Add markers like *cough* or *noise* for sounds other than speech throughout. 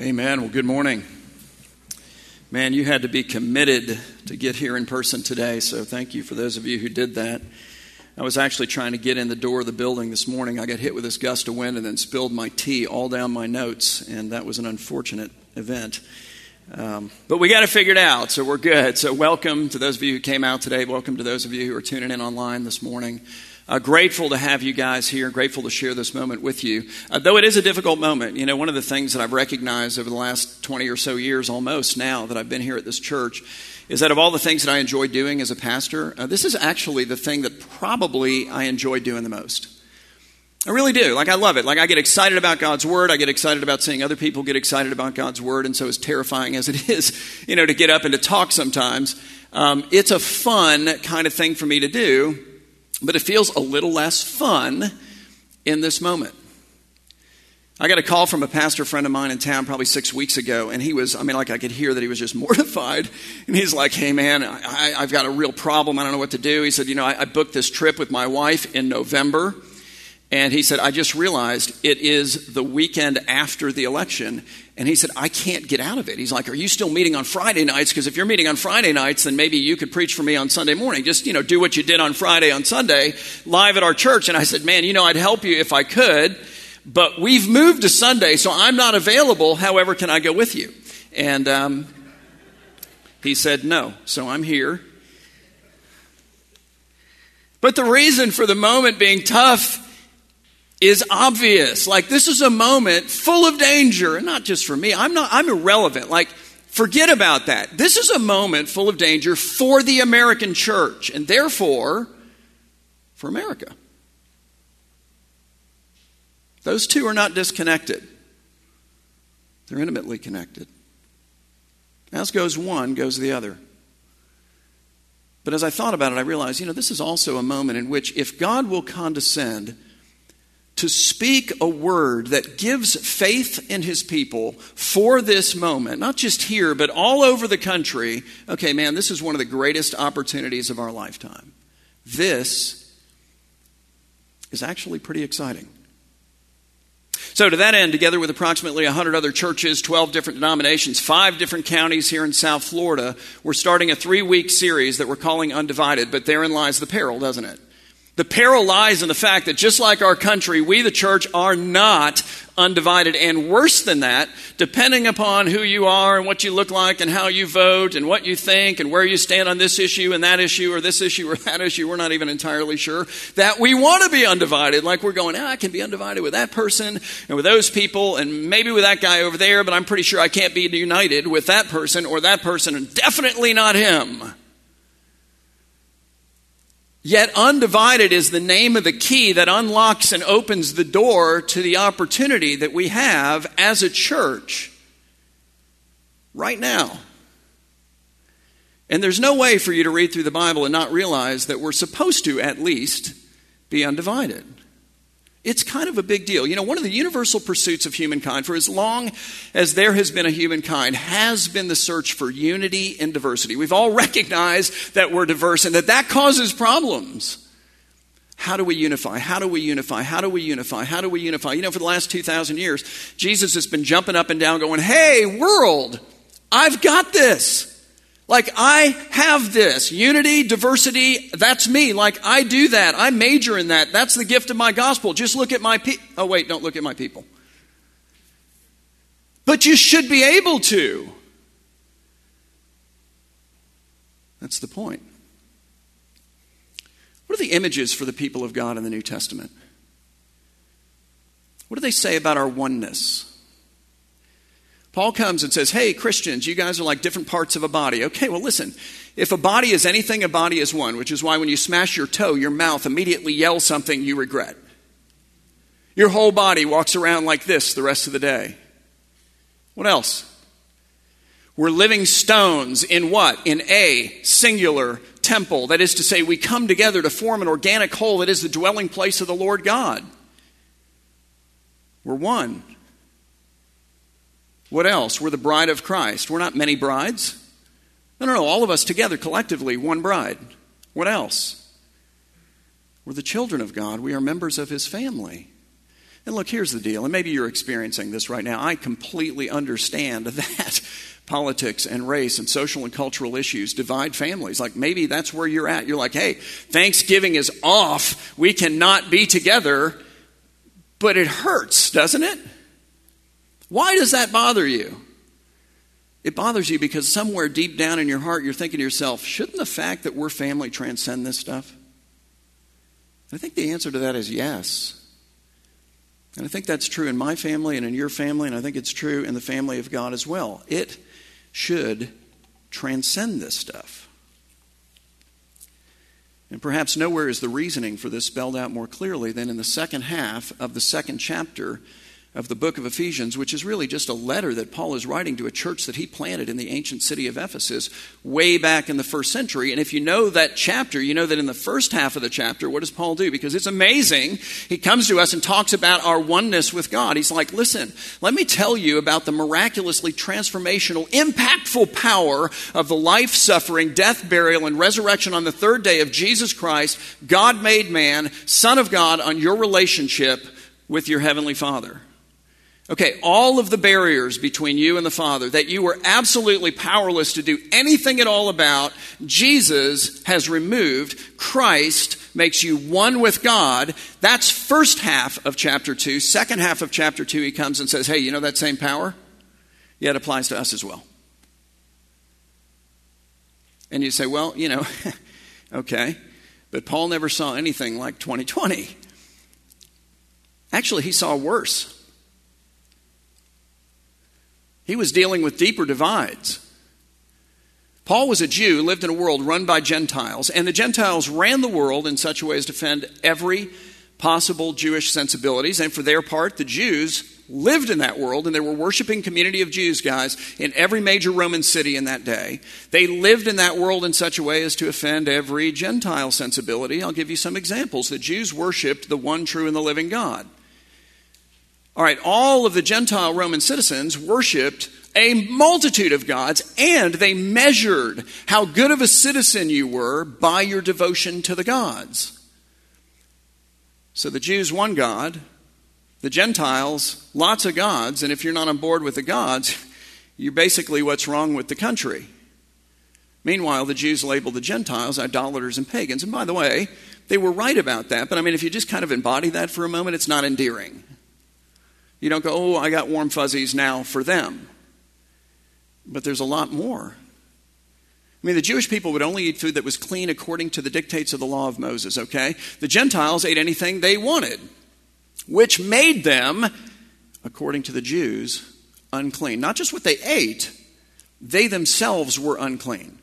Amen. Well, good morning. Man, you had to be committed to get here in person today, so thank you for those of you who did that. I was actually trying to get in the door of the building this morning. I got hit with this gust of wind and then spilled my tea all down my notes, and that was an unfortunate event. Um, but we got it figured out, so we're good. So, welcome to those of you who came out today. Welcome to those of you who are tuning in online this morning. Uh, grateful to have you guys here, grateful to share this moment with you. Uh, though it is a difficult moment, you know, one of the things that I've recognized over the last 20 or so years almost now that I've been here at this church is that of all the things that I enjoy doing as a pastor, uh, this is actually the thing that probably I enjoy doing the most. I really do. Like, I love it. Like, I get excited about God's Word. I get excited about seeing other people get excited about God's Word. And so, as terrifying as it *laughs* is, you know, to get up and to talk sometimes, um, it's a fun kind of thing for me to do but it feels a little less fun in this moment. I got a call from a pastor friend of mine in town probably six weeks ago, and he was, I mean, like I could hear that he was just *laughs* mortified. And he's like, hey, man, I, have got a real problem. I don't know what to do. He said, you know, I, I booked this trip with my wife in November. And he said, I just realized it is the weekend after the election. And he said, I can't get out of it. He's like, Are you still meeting on Friday nights? Because if you're meeting on Friday nights, then maybe you could preach for me on Sunday morning. Just, you know, do what you did on Friday on Sunday live at our church. And I said, Man, you know, I'd help you if I could, but we've moved to Sunday, so I'm not available. However, can I go with you? And um, he said, No. So I'm here. But the reason for the moment being tough is obvious. Like this is a moment full of danger, and not just for me. I'm not I'm irrelevant. Like forget about that. This is a moment full of danger for the American church and therefore for America. Those two are not disconnected. They're intimately connected. As goes one, goes the other. But as I thought about it, I realized, you know, this is also a moment in which if God will condescend to speak a word that gives faith in his people for this moment, not just here, but all over the country, okay, man, this is one of the greatest opportunities of our lifetime. This is actually pretty exciting. So, to that end, together with approximately 100 other churches, 12 different denominations, five different counties here in South Florida, we're starting a three week series that we're calling Undivided, but therein lies the peril, doesn't it? The peril lies in the fact that just like our country, we, the church, are not undivided. And worse than that, depending upon who you are and what you look like and how you vote and what you think and where you stand on this issue and that issue or this issue or *laughs* that issue, we're not even entirely sure that we want to be undivided. Like we're going, ah, I can be undivided with that person and with those people and maybe with that guy over there, but I'm pretty sure I can't be united with that person or that person and definitely not him. Yet, undivided is the name of the key that unlocks and opens the door to the opportunity that we have as a church right now. And there's no way for you to read through the Bible and not realize that we're supposed to, at least, be undivided. It's kind of a big deal. You know, one of the universal pursuits of humankind, for as long as there has been a humankind, has been the search for unity and diversity. We've all recognized that we're diverse and that that causes problems. How do we unify? How do we unify? How do we unify? How do we unify? You know, for the last 2,000 years, Jesus has been jumping up and down going, Hey, world, I've got this. Like, I have this unity, diversity, that's me. Like, I do that. I major in that. That's the gift of my gospel. Just look at my people. Oh, wait, don't look at my people. But you should be able to. That's the point. What are the images for the people of God in the New Testament? What do they say about our oneness? Paul comes and says, Hey, Christians, you guys are like different parts of a body. Okay, well, listen. If a body is anything, a body is one, which is why when you smash your toe, your mouth immediately yells something you regret. Your whole body walks around like this the rest of the day. What else? We're living stones in what? In a singular temple. That is to say, we come together to form an organic whole that is the dwelling place of the Lord God. We're one. What else? We're the bride of Christ. We're not many brides. No, no, no. All of us together, collectively, one bride. What else? We're the children of God. We are members of His family. And look, here's the deal, and maybe you're experiencing this right now. I completely understand *laughs* that politics and race and social and cultural issues divide families. Like maybe that's where you're at. You're like, hey, Thanksgiving is off. We cannot be together. But it hurts, doesn't it? Why does that bother you? It bothers you because somewhere deep down in your heart, you're thinking to yourself, shouldn't the fact that we're family transcend this stuff? I think the answer to that is yes. And I think that's true in my family and in your family, and I think it's true in the family of God as well. It should transcend this stuff. And perhaps nowhere is the reasoning for this spelled out more clearly than in the second half of the second chapter of the book of Ephesians, which is really just a letter that Paul is writing to a church that he planted in the ancient city of Ephesus way back in the first century. And if you know that chapter, you know that in the first half of the chapter, what does Paul do? Because it's amazing. He comes to us and talks about our oneness with God. He's like, listen, let me tell you about the miraculously transformational, impactful power of the life, suffering, death, burial, and resurrection on the third day of Jesus Christ, God made man, Son of God, on your relationship with your Heavenly Father. Okay, all of the barriers between you and the Father that you were absolutely powerless to do anything at all about, Jesus has removed. Christ makes you one with God. That's first half of chapter 2. Second half of chapter 2, he comes and says, Hey, you know that same power? Yeah, it applies to us as well. And you say, Well, you know, *laughs* okay, but Paul never saw anything like 2020. Actually, he saw worse. He was dealing with deeper divides. Paul was a Jew, lived in a world run by Gentiles, and the Gentiles ran the world in such a way as to offend every possible Jewish sensibilities. And for their part, the Jews lived in that world, and they were worshiping community of Jews, guys, in every major Roman city in that day. They lived in that world in such a way as to offend every Gentile sensibility. I'll give you some examples. The Jews worshiped the one true and the living God. All right, all of the Gentile Roman citizens worshiped a multitude of gods, and they measured how good of a citizen you were by your devotion to the gods. So the Jews, one God, the Gentiles, lots of gods, and if you're not on board with the gods, *laughs* you're basically what's wrong with the country. Meanwhile, the Jews labeled the Gentiles idolaters and pagans. And by the way, they were right about that, but I mean, if you just kind of embody that for a moment, it's not endearing. You don't go, oh, I got warm fuzzies now for them. But there's a lot more. I mean, the Jewish people would only eat food that was clean according to the dictates of the law of Moses, okay? The Gentiles ate anything they wanted, which made them, according to the Jews, unclean. Not just what they ate, they themselves were unclean.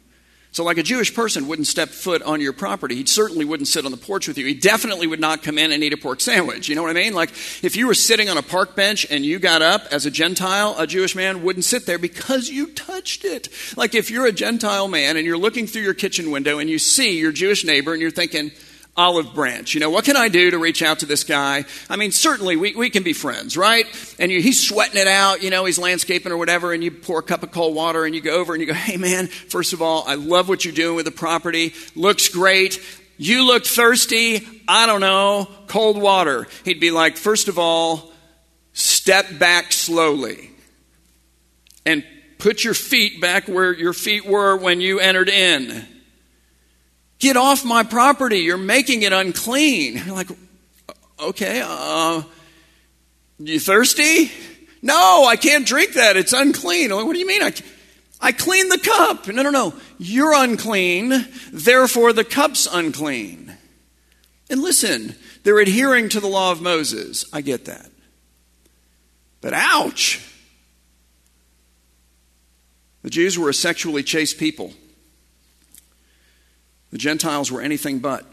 So, like a Jewish person wouldn't step foot on your property, he certainly wouldn't sit on the porch with you. He definitely would not come in and eat a pork sandwich. You know what I mean? Like, if you were sitting on a park bench and you got up as a Gentile, a Jewish man wouldn't sit there because you touched it. Like, if you're a Gentile man and you're looking through your kitchen window and you see your Jewish neighbor and you're thinking, olive branch. You know, what can I do to reach out to this guy? I mean, certainly we, we can be friends, right? And you, he's sweating it out, you know, he's landscaping or whatever, and you pour a cup of cold water and you go over and you go, hey man, first of all, I love what you're doing with the property. Looks great. You look thirsty. I don't know. Cold water. He'd be like, first of all, step back slowly and put your feet back where your feet were when you entered in. Get off my property. You're making it unclean. You're *laughs* like, okay, uh, you thirsty? No, I can't drink that. It's unclean. What do you mean? I, I clean the cup. No, no, no. You're unclean. Therefore, the cup's unclean. And listen, they're adhering to the law of Moses. I get that. But ouch! The Jews were a sexually chaste people. The Gentiles were anything but.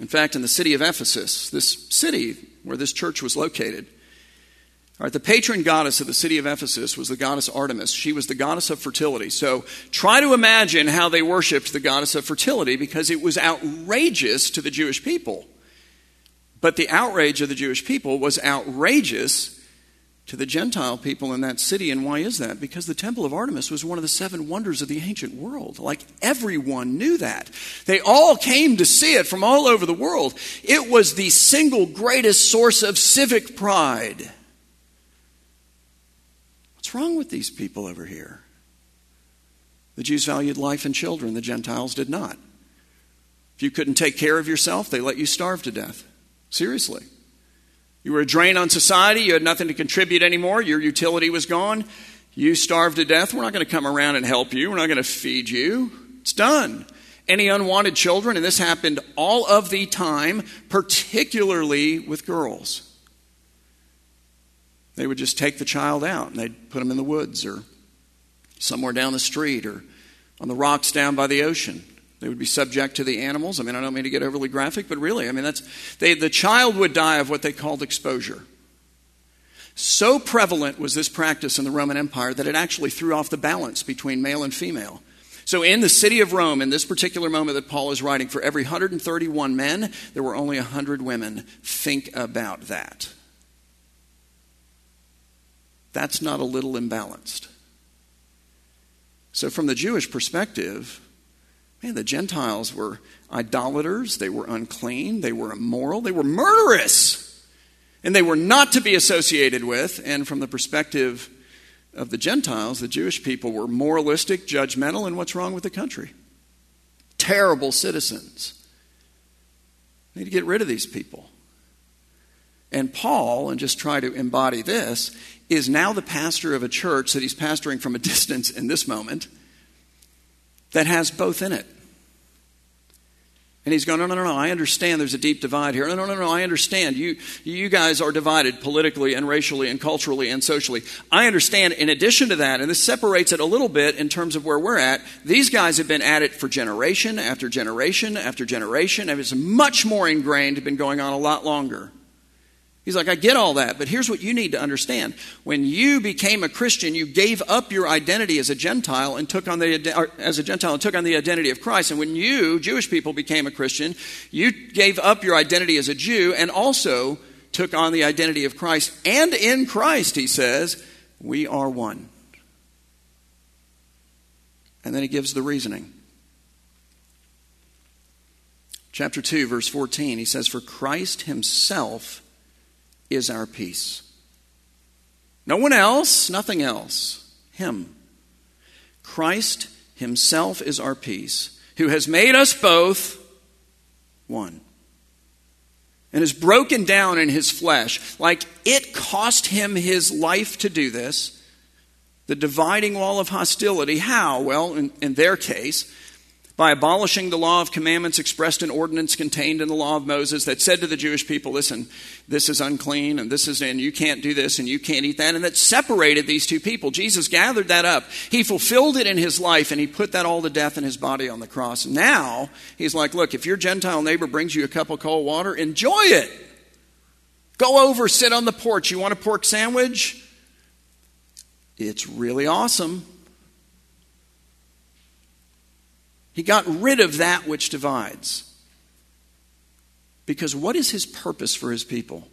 In fact, in the city of Ephesus, this city where this church was located, all right, the patron goddess of the city of Ephesus was the goddess Artemis. She was the goddess of fertility. So try to imagine how they worshiped the goddess of fertility because it was outrageous to the Jewish people. But the outrage of the Jewish people was outrageous to the Gentile people in that city. And why is that? Because the Temple of Artemis was one of the seven wonders of the ancient world. Like everyone knew that. They all came to see it from all over the world. It was the single greatest source of civic pride. What's wrong with these people over here? The Jews valued life and children, the Gentiles did not. If you couldn't take care of yourself, they let you starve to death. Seriously. You were a drain on society. You had nothing to contribute anymore. Your utility was gone. You starved to death. We're not going to come around and help you. We're not going to feed you. It's done. Any unwanted children, and this happened all of the time, particularly with girls. They would just take the child out and they'd put them in the woods or somewhere down the street or on the rocks down by the ocean. They would be subject to the animals. I mean, I don't mean to get overly graphic, but really, I mean, that's, they, the child would die of what they called exposure. So prevalent was this practice in the Roman Empire that it actually threw off the balance between male and female. So, in the city of Rome, in this particular moment that Paul is writing, for every 131 men, there were only 100 women. Think about that. That's not a little imbalanced. So, from the Jewish perspective, Man, the Gentiles were idolaters, they were unclean, they were immoral, they were murderous, and they were not to be associated with. And from the perspective of the Gentiles, the Jewish people were moralistic, judgmental, and what's wrong with the country? Terrible citizens. Need to get rid of these people. And Paul, and just try to embody this, is now the pastor of a church that he's pastoring from a *laughs* distance in this moment that has both in it. And he's going, no, no, no, no, I understand there's a deep divide here. No, no, no, no, I understand. You, you guys are divided politically and racially and culturally and socially. I understand. In addition to that, and this separates it a little bit in terms of where we're at, these guys have been at it for generation after generation after generation, and it's much more ingrained, been going on a lot longer. He's like, I get all that, but here's what you need to understand. When you became a Christian, you gave up your identity as a Gentile and took on the as a Gentile and took on the identity of Christ. And when you, Jewish people, became a Christian, you gave up your identity as a Jew and also took on the identity of Christ. And in Christ, he says, we are one. And then he gives the reasoning. Chapter 2, verse 14, he says, For Christ himself is our peace. No one else, nothing else. Him. Christ Himself is our peace, who has made us both one. And is broken down in His flesh. Like it cost Him His life to do this. The dividing wall of hostility. How? Well, in, in their case, by abolishing the law of commandments expressed in ordinance contained in the law of Moses that said to the Jewish people, listen, this is unclean and this is, and you can't do this and you can't eat that. And that separated these two people. Jesus gathered that up. He fulfilled it in his life and he put that all to death in his body on the cross. Now, he's like, look, if your Gentile neighbor brings you a cup of cold water, enjoy it. Go over, sit on the porch. You want a pork sandwich? It's really awesome. He got rid of that which divides. Because what is his purpose for his people?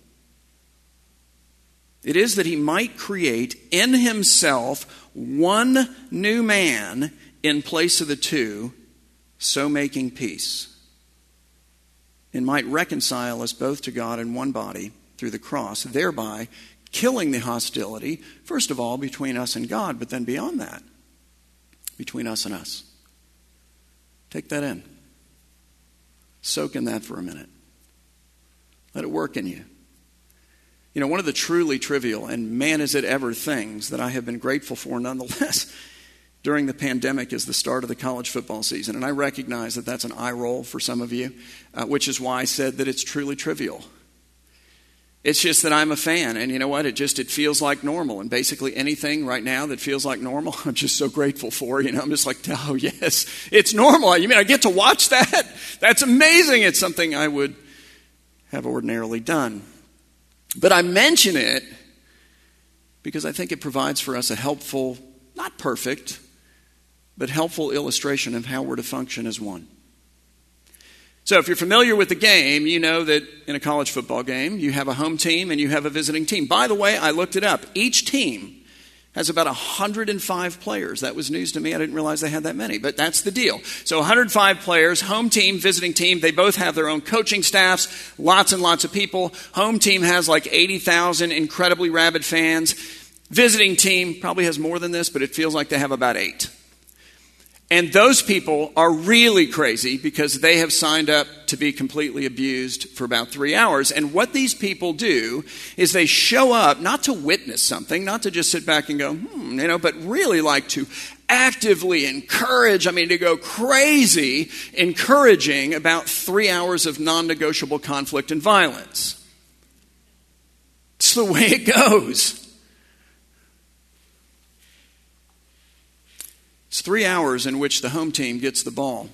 It is that he might create in himself one new man in place of the two, so making peace, and might reconcile us both to God in one body through the cross, thereby killing the hostility, first of all, between us and God, but then beyond that, between us and us. Take that in. Soak in that for a minute. Let it work in you. You know, one of the truly trivial, and man is it ever, things that I have been grateful for nonetheless *laughs* during the pandemic is the start of the college football season. And I recognize that that's an eye roll for some of you, uh, which is why I said that it's truly trivial. It's just that I'm a fan, and you know what? It just it feels like normal, and basically anything right now that feels like normal, *laughs* I'm just so grateful for. You know, I'm just like, oh yes, it's normal. You mean I get to watch that? That's amazing. It's something I would have ordinarily done, but I mention it because I think it provides for us a helpful, not perfect, but helpful illustration of how we're to function as one. So if you're familiar with the game, you know that in a college football game, you have a home team and you have a visiting team. By the way, I looked it up. Each team has about 105 players. That was news to me. I didn't realize they had that many, but that's the deal. So 105 players, home team, visiting team. They both have their own coaching staffs, lots and lots of people. Home team has like 80,000 incredibly rabid fans. Visiting team probably has more than this, but it feels like they have about eight. And those people are really crazy because they have signed up to be completely abused for about three hours. And what these people do is they show up not to witness something, not to just sit back and go, hmm, you know, but really like to actively encourage, I mean, to go crazy encouraging about three hours of non negotiable conflict and violence. It's the way it goes. It's three hours in which the home team gets the ball.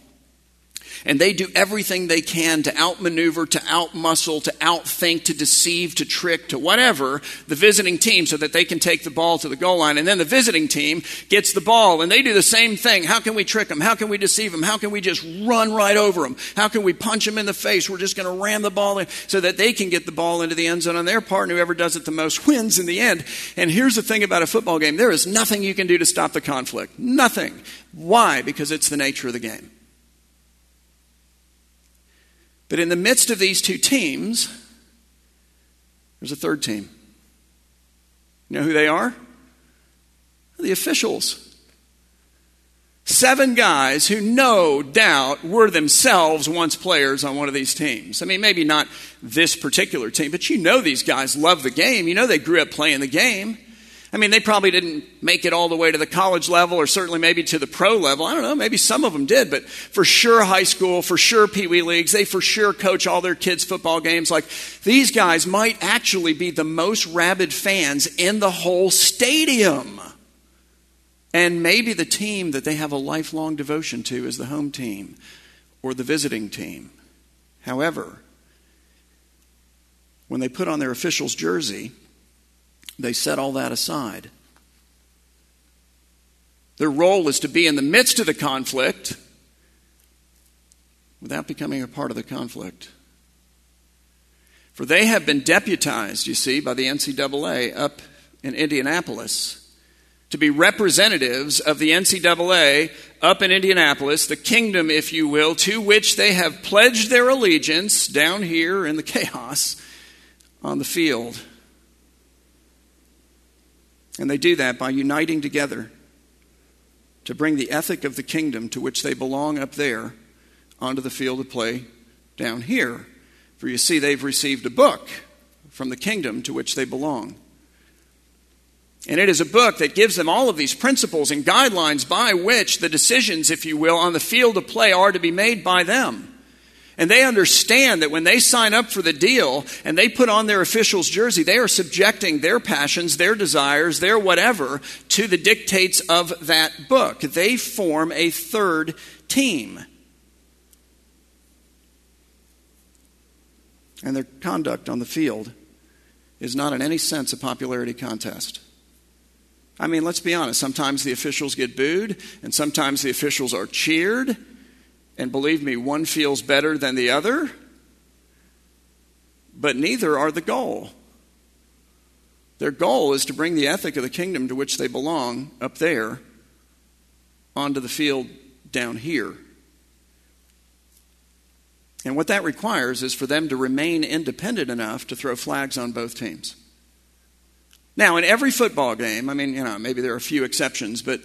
And they do everything they can to outmaneuver, to outmuscle, to outthink, to deceive, to trick, to whatever the visiting team so that they can take the ball to the goal line. And then the visiting team gets the ball and they do the same thing. How can we trick them? How can we deceive them? How can we just run right over them? How can we punch them in the face? We're just going to ram the ball in so that they can get the ball into the end zone on their part and whoever does it the most *laughs* wins in the end. And here's the thing about a football game. There is nothing you can do to stop the conflict. Nothing. Why? Because it's the nature of the game. But in the midst of these two teams, there's a third team. You know who they are? The officials. Seven guys who no doubt were themselves once players on one of these teams. I mean, maybe not this particular team, but you know these guys love the game. You know they grew up playing the game. I mean, they probably didn't make it all the way to the college level or certainly maybe to the pro level. I don't know, maybe some of them did, but for sure high school, for sure Pee Wee leagues, they for sure coach all their kids' football games. Like, these guys might actually be the most rabid fans in the whole stadium. And maybe the team that they have a lifelong devotion to is the home team or the visiting team. However, when they put on their official's jersey, they set all that aside. Their role is to be in the midst of the conflict without becoming a part of the conflict. For they have been deputized, you see, by the NCAA up in Indianapolis to be representatives of the NCAA up in Indianapolis, the kingdom, if you will, to which they have pledged their allegiance down here in the chaos on the field. And they do that by uniting together to bring the ethic of the kingdom to which they belong up there onto the field of play down here. For you see, they've received a book from the kingdom to which they belong. And it is a book that gives them all of these principles and guidelines by which the decisions, if you will, on the field of play are to be made by them. And they understand that when they sign up for the deal and they put on their official's jersey, they are subjecting their passions, their desires, their whatever to the dictates of that book. They form a third team. And their conduct on the field is not in any sense a popularity contest. I mean, let's be honest. Sometimes the officials get booed, and sometimes the officials are cheered. And believe me, one feels better than the other, but neither are the goal. Their goal is to bring the ethic of the kingdom to which they belong up there onto the field down here. And what that requires is for them to remain independent enough to throw flags on both teams. Now, in every football game, I mean, you know, maybe there are a few exceptions, but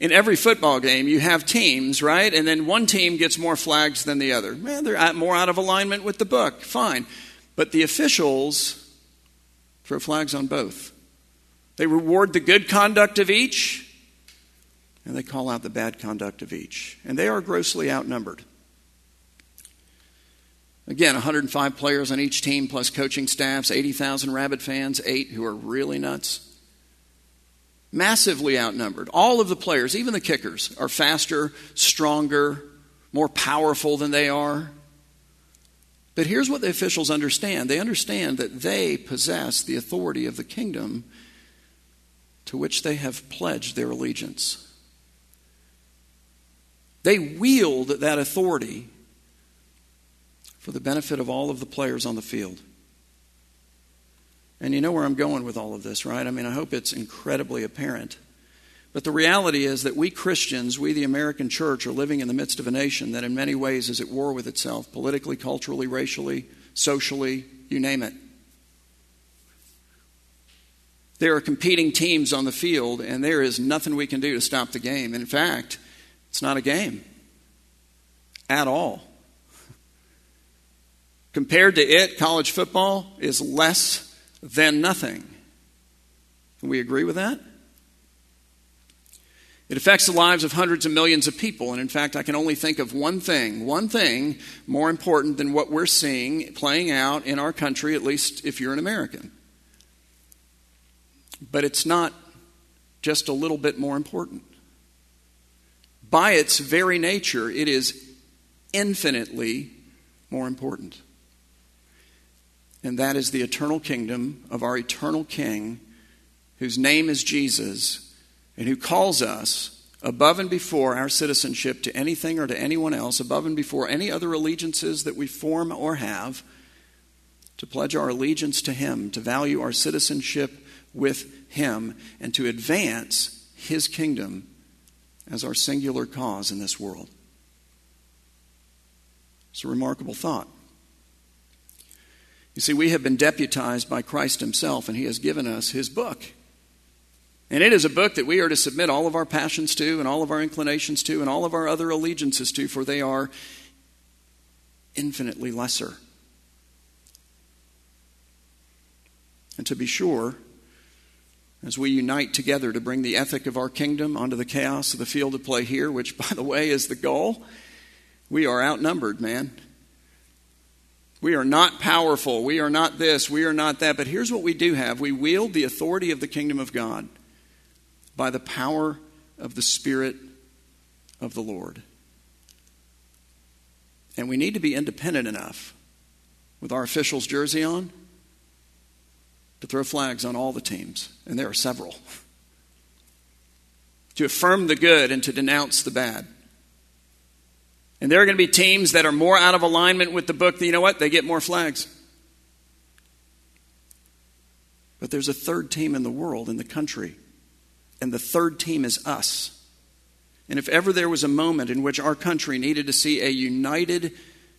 in every football game, you have teams, right? And then one team gets more flags than the other. Man, they're more out of alignment with the book. Fine. But the officials throw flags on both. They reward the good conduct of each, and they call out the bad conduct of each. And they are grossly outnumbered. Again, 105 players on each team, plus coaching staffs, 80,000 rabid fans, eight who are really nuts massively outnumbered. All of the players, even the kickers, are faster, stronger, more powerful than they are. But here's what the officials understand they understand that they possess the authority of the kingdom to which they have pledged their allegiance. They wield that authority for the benefit of all of the players on the field. And you know where I'm going with all of this, right? I mean, I hope it's incredibly apparent. But the reality is that we Christians, we the American church, are living in the midst of a nation that in many ways is at war with itself, politically, culturally, racially, socially, you name it. There are competing teams on the field, and there is nothing we can do to stop the game. in fact, it's not a game at all. *laughs* Compared to it, college football is less than nothing. Can we agree with that? It affects the lives of hundreds of millions of people. And in fact, I can only think of one thing, one thing more important than what we're seeing playing out in our country, at least if you're an American. But it's not just a little bit more important. By its very nature, it is infinitely more important. And that is the eternal kingdom of our eternal King, whose name is Jesus and who calls us above and before our citizenship to anything or to anyone else, above and before any other allegiances that we form or have, to pledge our allegiance to Him, to value our citizenship with Him, and to advance His kingdom as our singular cause in this world. It's a remarkable thought. You see, we have been deputized by Christ Himself, and He has given us His book. And it is a book that we are to submit all of our passions to, and all of our inclinations to, and all of our other allegiances to, for they are infinitely lesser. And to be sure, as we unite together to bring the ethic of our kingdom onto the chaos of the field of play here, which, *laughs* by the way, is the goal, we are outnumbered, man. We are not powerful. We are not this. We are not that. But here's what we do have we wield the authority of the kingdom of God by the power of the Spirit of the Lord. And we need to be independent enough with our officials' jersey on to throw flags on all the teams, and there are several, *laughs* to affirm the good and to denounce the bad. And there are going to be teams that are more out of alignment with the book that, you know what, they get more flags. But there's a third team in the world, in the country, and the third team is us. And if ever there was a moment in which our country needed to see a united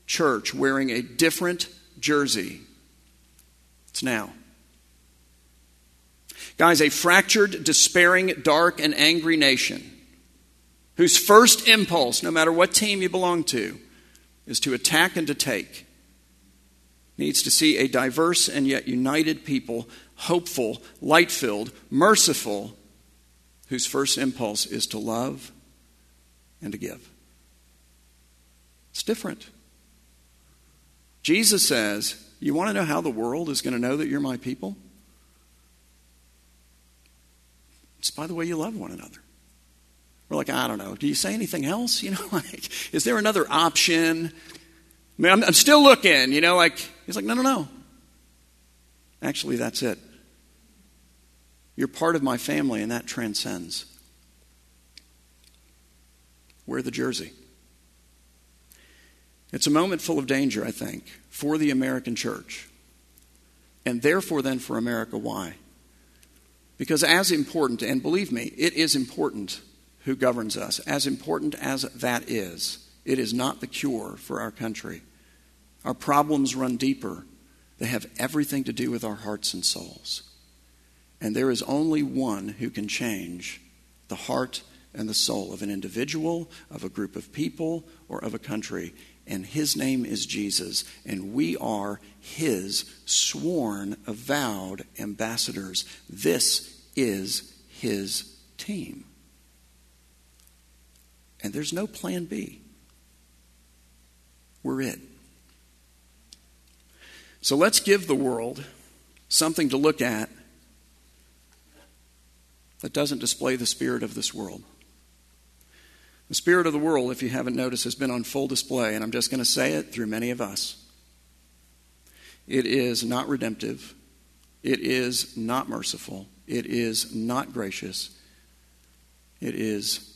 church wearing a different jersey, it's now. Guys, a fractured, despairing, dark, and angry nation whose first impulse, no matter what team you belong to, is to attack and to take, needs to see a diverse and yet united people, hopeful, light filled, merciful, whose first impulse is to love and to give. It's different. Jesus says, You want to know how the world is going to know that you're my people? It's by the way you love one another. We're like, I don't know. Do you say anything else? *laughs* You know, like, is there another option? I mean, I'm, I'm still looking, you know, like, he's like, no, no, no. Actually, that's it. You're part of my family, and that transcends. Wear the jersey. It's a moment full of danger, I think, for the American church. And therefore, then, for America. Why? Because, as important, and believe me, it is important who governs us, as important as that is, it is not the cure for our country. Our problems run deeper, they have everything to do with our hearts and souls. And there is only one who can change the heart and the soul of an individual, of a group of people, or of a country. And his name is Jesus. And we are his sworn, avowed ambassadors. This is his team. And there's no plan B. We're it. So let's give the world something to look at that doesn't display the spirit of this world. The spirit of the world, if you haven't noticed, has been on full display, and I'm just going to say it through many of us. It is not redemptive, it is not merciful, it is not gracious, it is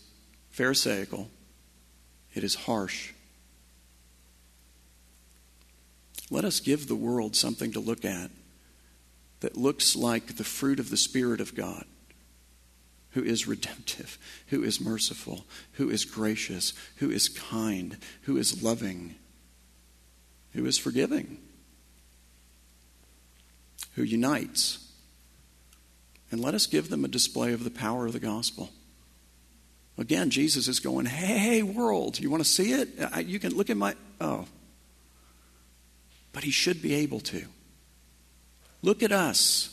Pharisaical, it is harsh. Let us give the world something to look at that looks like the fruit of the Spirit of God, who is redemptive, who is merciful, who is gracious, who is kind, who is loving, who is forgiving, who unites. And let us give them a display of the power of the gospel. Again, Jesus is going, hey, world, you want to see it? You can look at my. Oh. But he should be able to. Look at us.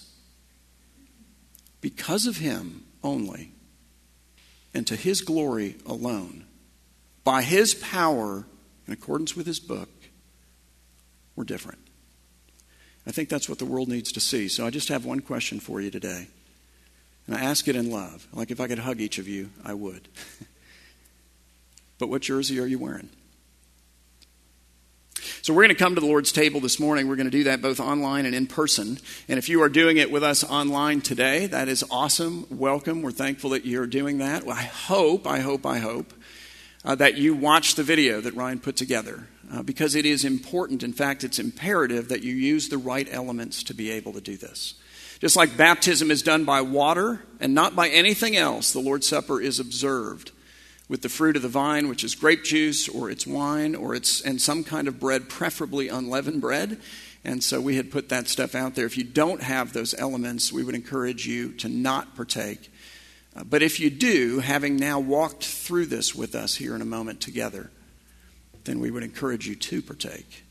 Because of him only, and to his glory alone, by his power, in accordance with his book, we're different. I think that's what the world needs to see. So I just have one question for you today. And I ask it in love. Like if I could hug each of you, I would. *laughs* but what jersey are you wearing? So we're going to come to the Lord's table this morning. We're going to do that both online and in person. And if you are doing it with us online today, that is awesome. Welcome. We're thankful that you're doing that. Well, I hope, I hope, I hope uh, that you watch the video that Ryan put together uh, because it is important. In fact, it's imperative that you use the right elements to be able to do this. Just like baptism is done by water and not by anything else, the Lord's Supper is observed with the fruit of the vine, which is grape juice or it's wine or it's and some kind of bread, preferably unleavened bread. And so we had put that stuff out there. If you don't have those elements, we would encourage you to not partake. Uh, but if you do, having now walked through this with us here in a moment together, then we would encourage you to partake.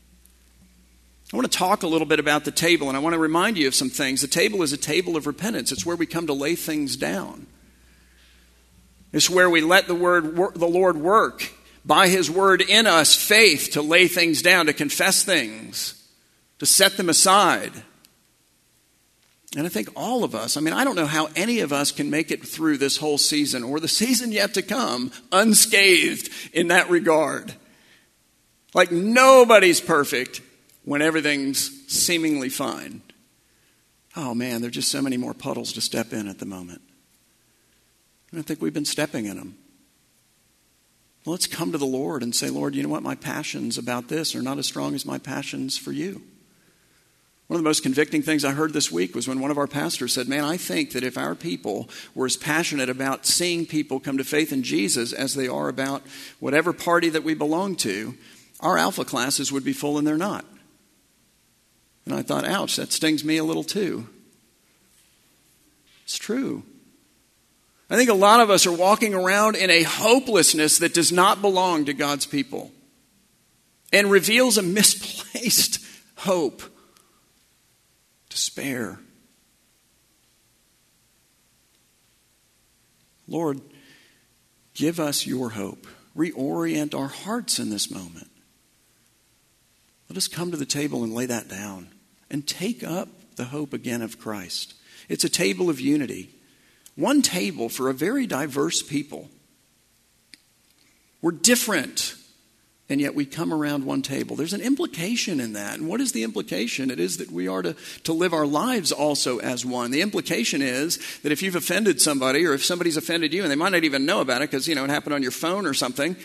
I want to talk a little bit about the table, and I want to remind you of some things. The table is a table of repentance, it's where we come to lay things down. It's where we let the, word, the Lord work by His word in us faith to lay things down, to confess things, to set them aside. And I think all of us, I mean, I don't know how any of us can make it through this whole season or the *laughs* season yet to come unscathed in that regard. Like nobody's perfect when everything's seemingly fine. Oh man, there are just so many more puddles to step in at the moment. And I think we've been stepping in them. Let's come to the Lord and say, Lord, you know what? My passions about this are not as strong as my passions for you. One of the most convicting things I heard this week was when one of our pastors said, Man, I think that if our people were as passionate about seeing people come to faith in Jesus as they are about whatever party that we belong to, our alpha classes would be full and they're not. And I thought, ouch, that stings me a little too. It's true. I think a lot of us are walking around in a hopelessness that does not belong to God's people and reveals a misplaced *laughs* hope, despair. Lord, give us your hope. Reorient our hearts in this moment. Let us come to the table and lay that down and take up the hope again of Christ. It's a table of unity, one table for a very diverse people. We're different, and yet we come around one table. There's an implication in that. And what is the implication? It is that we are to, to live our lives also as one. The implication is that if you've offended somebody or if somebody's offended you, and they might not even know about it because, you know, it happened on your phone or something,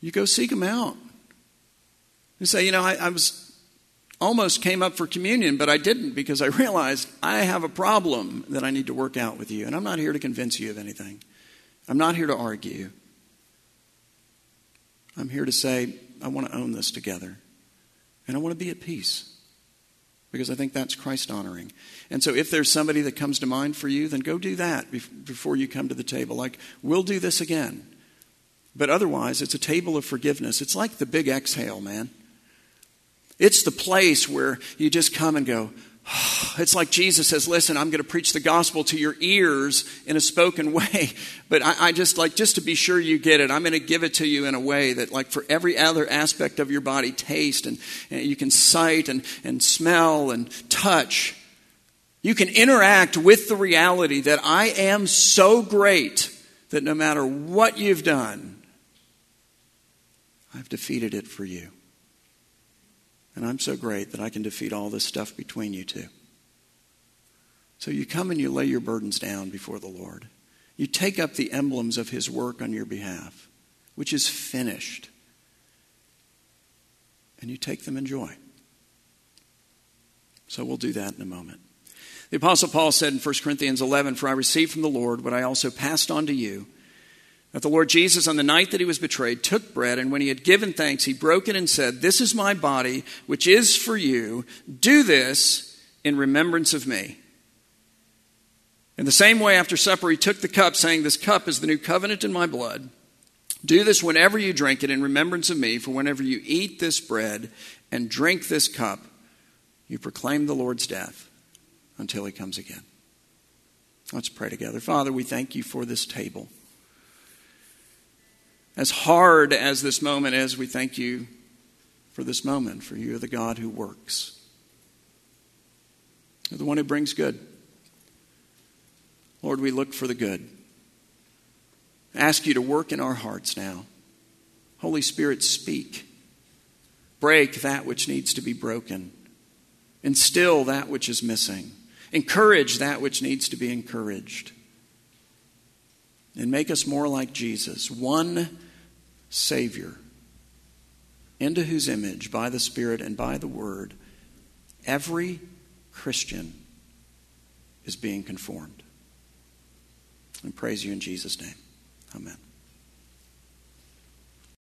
you go seek them out and say, you know, I, I was almost came up for communion, but I didn't because I realized I have a problem that I need to work out with you. And I'm not here to convince you of anything, I'm not here to argue. I'm here to say, I want to own this together. And I want to be at peace because I think that's Christ honoring. And so if there's somebody that comes to mind for you, then go do that before you come to the table. Like, we'll do this again. But otherwise, it's a table of forgiveness. It's like the big exhale, man. It's the place where you just come and go, ah, it's like Jesus says, listen, I'm going to preach the gospel to your ears in a spoken *laughs* way. But I, I, just like, just to be sure you get it, I'm going to give it to you in a way that, like, for every other aspect of your body, taste and, and you can sight and, and smell and touch. You can interact with the reality that I am so great that no matter what you've done, I've defeated it for you. And I'm so great that I can defeat all this stuff between you two. So you come and you lay your burdens down before the Lord. You take up the emblems of His work on your behalf, which is finished. and you take them in joy. So we'll do that in a moment. The Apostle Paul said in 1 Corinthians 11, For I received from the Lord what I also passed on to you. That the Lord Jesus, on the night that he was betrayed, took bread, and when he had given thanks, he broke it and said, This is my body, which is for you. Do this in remembrance of me. In the same way, after supper, he took the cup, saying, This cup is the new covenant in my blood. Do this whenever you drink it in remembrance of me, for whenever you eat this bread and drink this cup, you proclaim the Lord's death until he comes again. Let's pray together. Father, we thank you for this table. As hard as this moment is, we thank you for this moment, for you are the God who works. You're the one who brings good. Lord, we look for the good. Ask you to work in our hearts now. Holy Spirit, speak. Break that which needs to be broken. Instill that which is missing. Encourage that which needs to be encouraged. And make us more like Jesus, one Savior, into whose image, by the Spirit and by the Word, every Christian is being conformed. And praise you in Jesus' name. Amen.